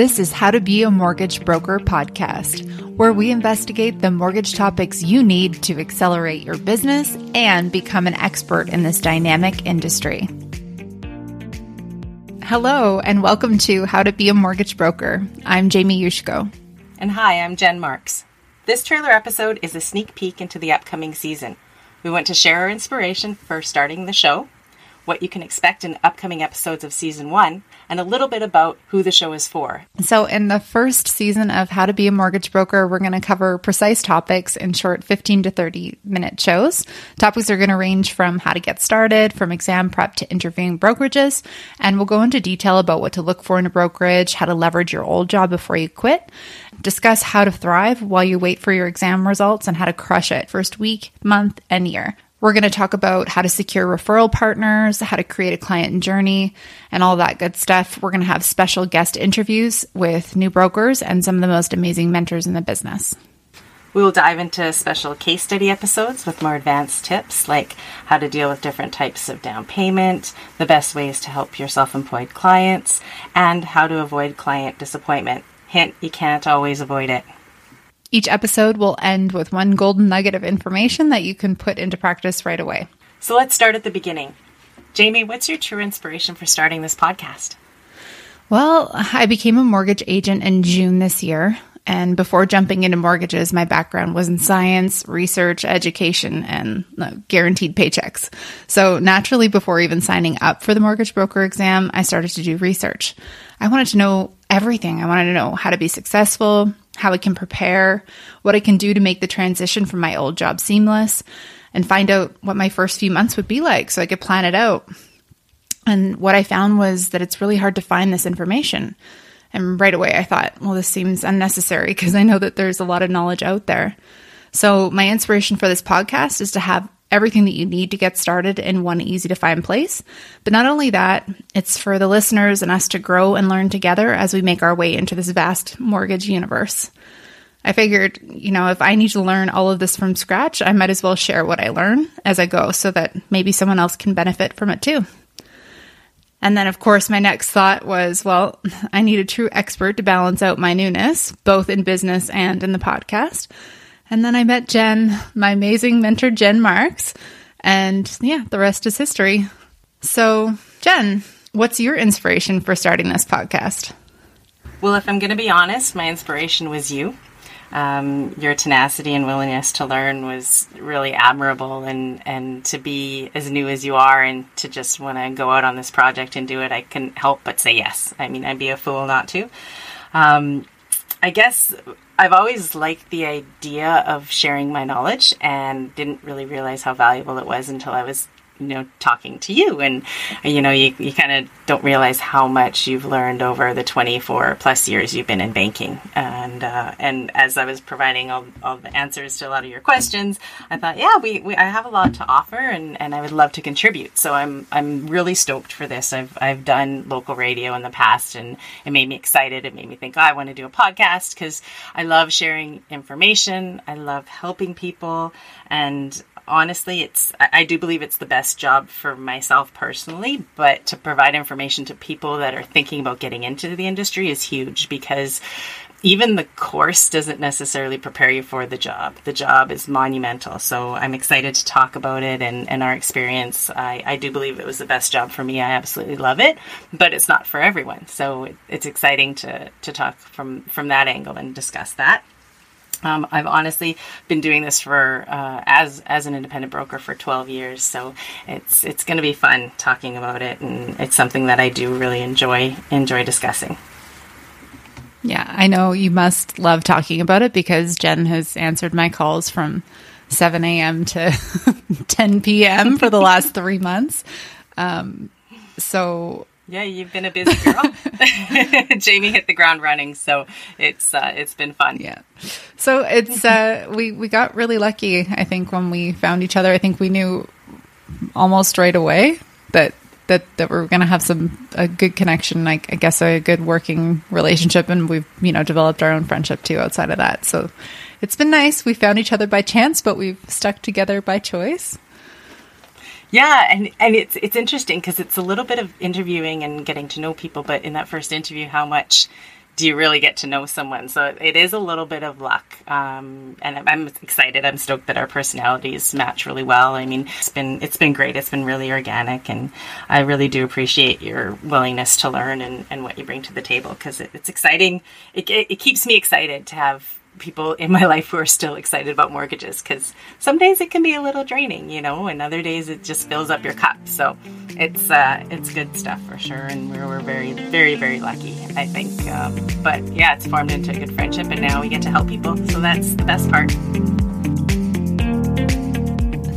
This is How to Be a Mortgage Broker podcast, where we investigate the mortgage topics you need to accelerate your business and become an expert in this dynamic industry. Hello, and welcome to How to Be a Mortgage Broker. I'm Jamie Yushko. And hi, I'm Jen Marks. This trailer episode is a sneak peek into the upcoming season. We want to share our inspiration for starting the show, what you can expect in upcoming episodes of season one, and a little bit about who the show is for. So, in the first season of How to Be a Mortgage Broker, we're going to cover precise topics in short 15 to 30 minute shows. Topics are going to range from how to get started, from exam prep to interviewing brokerages, and we'll go into detail about what to look for in a brokerage, how to leverage your old job before you quit, discuss how to thrive while you wait for your exam results, and how to crush it first week, month, and year. We're going to talk about how to secure referral partners, how to create a client journey, and all that good stuff. We're going to have special guest interviews with new brokers and some of the most amazing mentors in the business. We will dive into special case study episodes with more advanced tips like how to deal with different types of down payment, the best ways to help your self employed clients, and how to avoid client disappointment. Hint, you can't always avoid it. Each episode will end with one golden nugget of information that you can put into practice right away. So let's start at the beginning. Jamie, what's your true inspiration for starting this podcast? Well, I became a mortgage agent in June this year. And before jumping into mortgages, my background was in science, research, education, and uh, guaranteed paychecks. So naturally, before even signing up for the mortgage broker exam, I started to do research. I wanted to know everything. I wanted to know how to be successful, how I can prepare, what I can do to make the transition from my old job seamless, and find out what my first few months would be like so I could plan it out. And what I found was that it's really hard to find this information. And right away I thought, well, this seems unnecessary because I know that there's a lot of knowledge out there. So, my inspiration for this podcast is to have everything that you need to get started in one easy to find place. But not only that, it's for the listeners and us to grow and learn together as we make our way into this vast mortgage universe. I figured, you know, if I need to learn all of this from scratch, I might as well share what I learn as I go so that maybe someone else can benefit from it too. And then, of course, my next thought was, well, I need a true expert to balance out my newness, both in business and in the podcast. And then I met Jen, my amazing mentor, Jen Marks. And yeah, the rest is history. So, Jen, what's your inspiration for starting this podcast? Well, if I'm going to be honest, my inspiration was you. Um, your tenacity and willingness to learn was really admirable, and, and to be as new as you are and to just want to go out on this project and do it, I can help but say yes. I mean, I'd be a fool not to. Um, I guess I've always liked the idea of sharing my knowledge and didn't really realize how valuable it was until I was you know talking to you. And you know you, you kind of don't realize how much you've learned over the 24 plus years you've been in banking. And uh, and as I was providing all, all the answers to a lot of your questions I thought yeah we, we I have a lot to offer and, and I would love to contribute. So I'm I'm really stoked for this. I've I've done local radio in the past and it made me excited. It made me think oh, I want to do a podcast because I love sharing information. I love helping people. And honestly, it's I do believe it's the best job for myself personally, but to provide information to people that are thinking about getting into the industry is huge because even the course doesn't necessarily prepare you for the job. The job is monumental. So I'm excited to talk about it and, and our experience. I, I do believe it was the best job for me. I absolutely love it, but it's not for everyone. So it, it's exciting to, to talk from, from that angle and discuss that. Um, I've honestly been doing this for uh, as as an independent broker for 12 years, so it's it's going to be fun talking about it, and it's something that I do really enjoy enjoy discussing. Yeah, I know you must love talking about it because Jen has answered my calls from 7 a.m. to 10 p.m. for the last three months. Um, so yeah, you've been a busy girl. Jamie hit the ground running, so it's uh, it's been fun. Yeah. So it's uh, we we got really lucky. I think when we found each other, I think we knew almost right away that that that we're going to have some a good connection. Like I guess a good working relationship, and we've you know developed our own friendship too outside of that. So it's been nice. We found each other by chance, but we've stuck together by choice. Yeah, and and it's it's interesting because it's a little bit of interviewing and getting to know people, but in that first interview, how much do you really get to know someone? So it is a little bit of luck, um, and I'm, I'm excited. I'm stoked that our personalities match really well. I mean, it's been it's been great. It's been really organic, and I really do appreciate your willingness to learn and, and what you bring to the table because it, it's exciting. It, it, it keeps me excited to have people in my life who are still excited about mortgages because some days it can be a little draining, you know, and other days it just fills up your cup. So it's uh, it's good stuff for sure, and we're, we're very very very lucky, I think. Um, but yeah, it's formed into a good friendship, and now we get to help people, so that's the best part.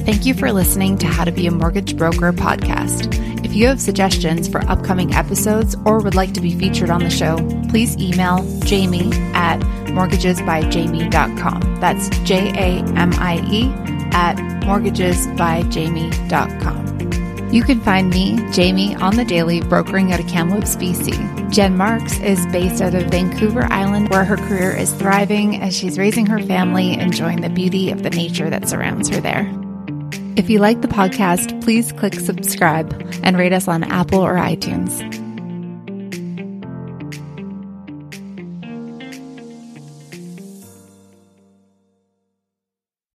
Thank you for listening to How to Be a Mortgage Broker podcast. If you have suggestions for upcoming episodes or would like to be featured on the show, please email Jamie at mortgagesbyjamie.com. That's J A M I E at mortgagesbyjamie.com. You can find me, Jamie, on the daily brokering out of Kamloops, BC. Jen Marks is based out of Vancouver Island, where her career is thriving as she's raising her family, enjoying the beauty of the nature that surrounds her there. If you like the podcast, please click subscribe and rate us on Apple or iTunes.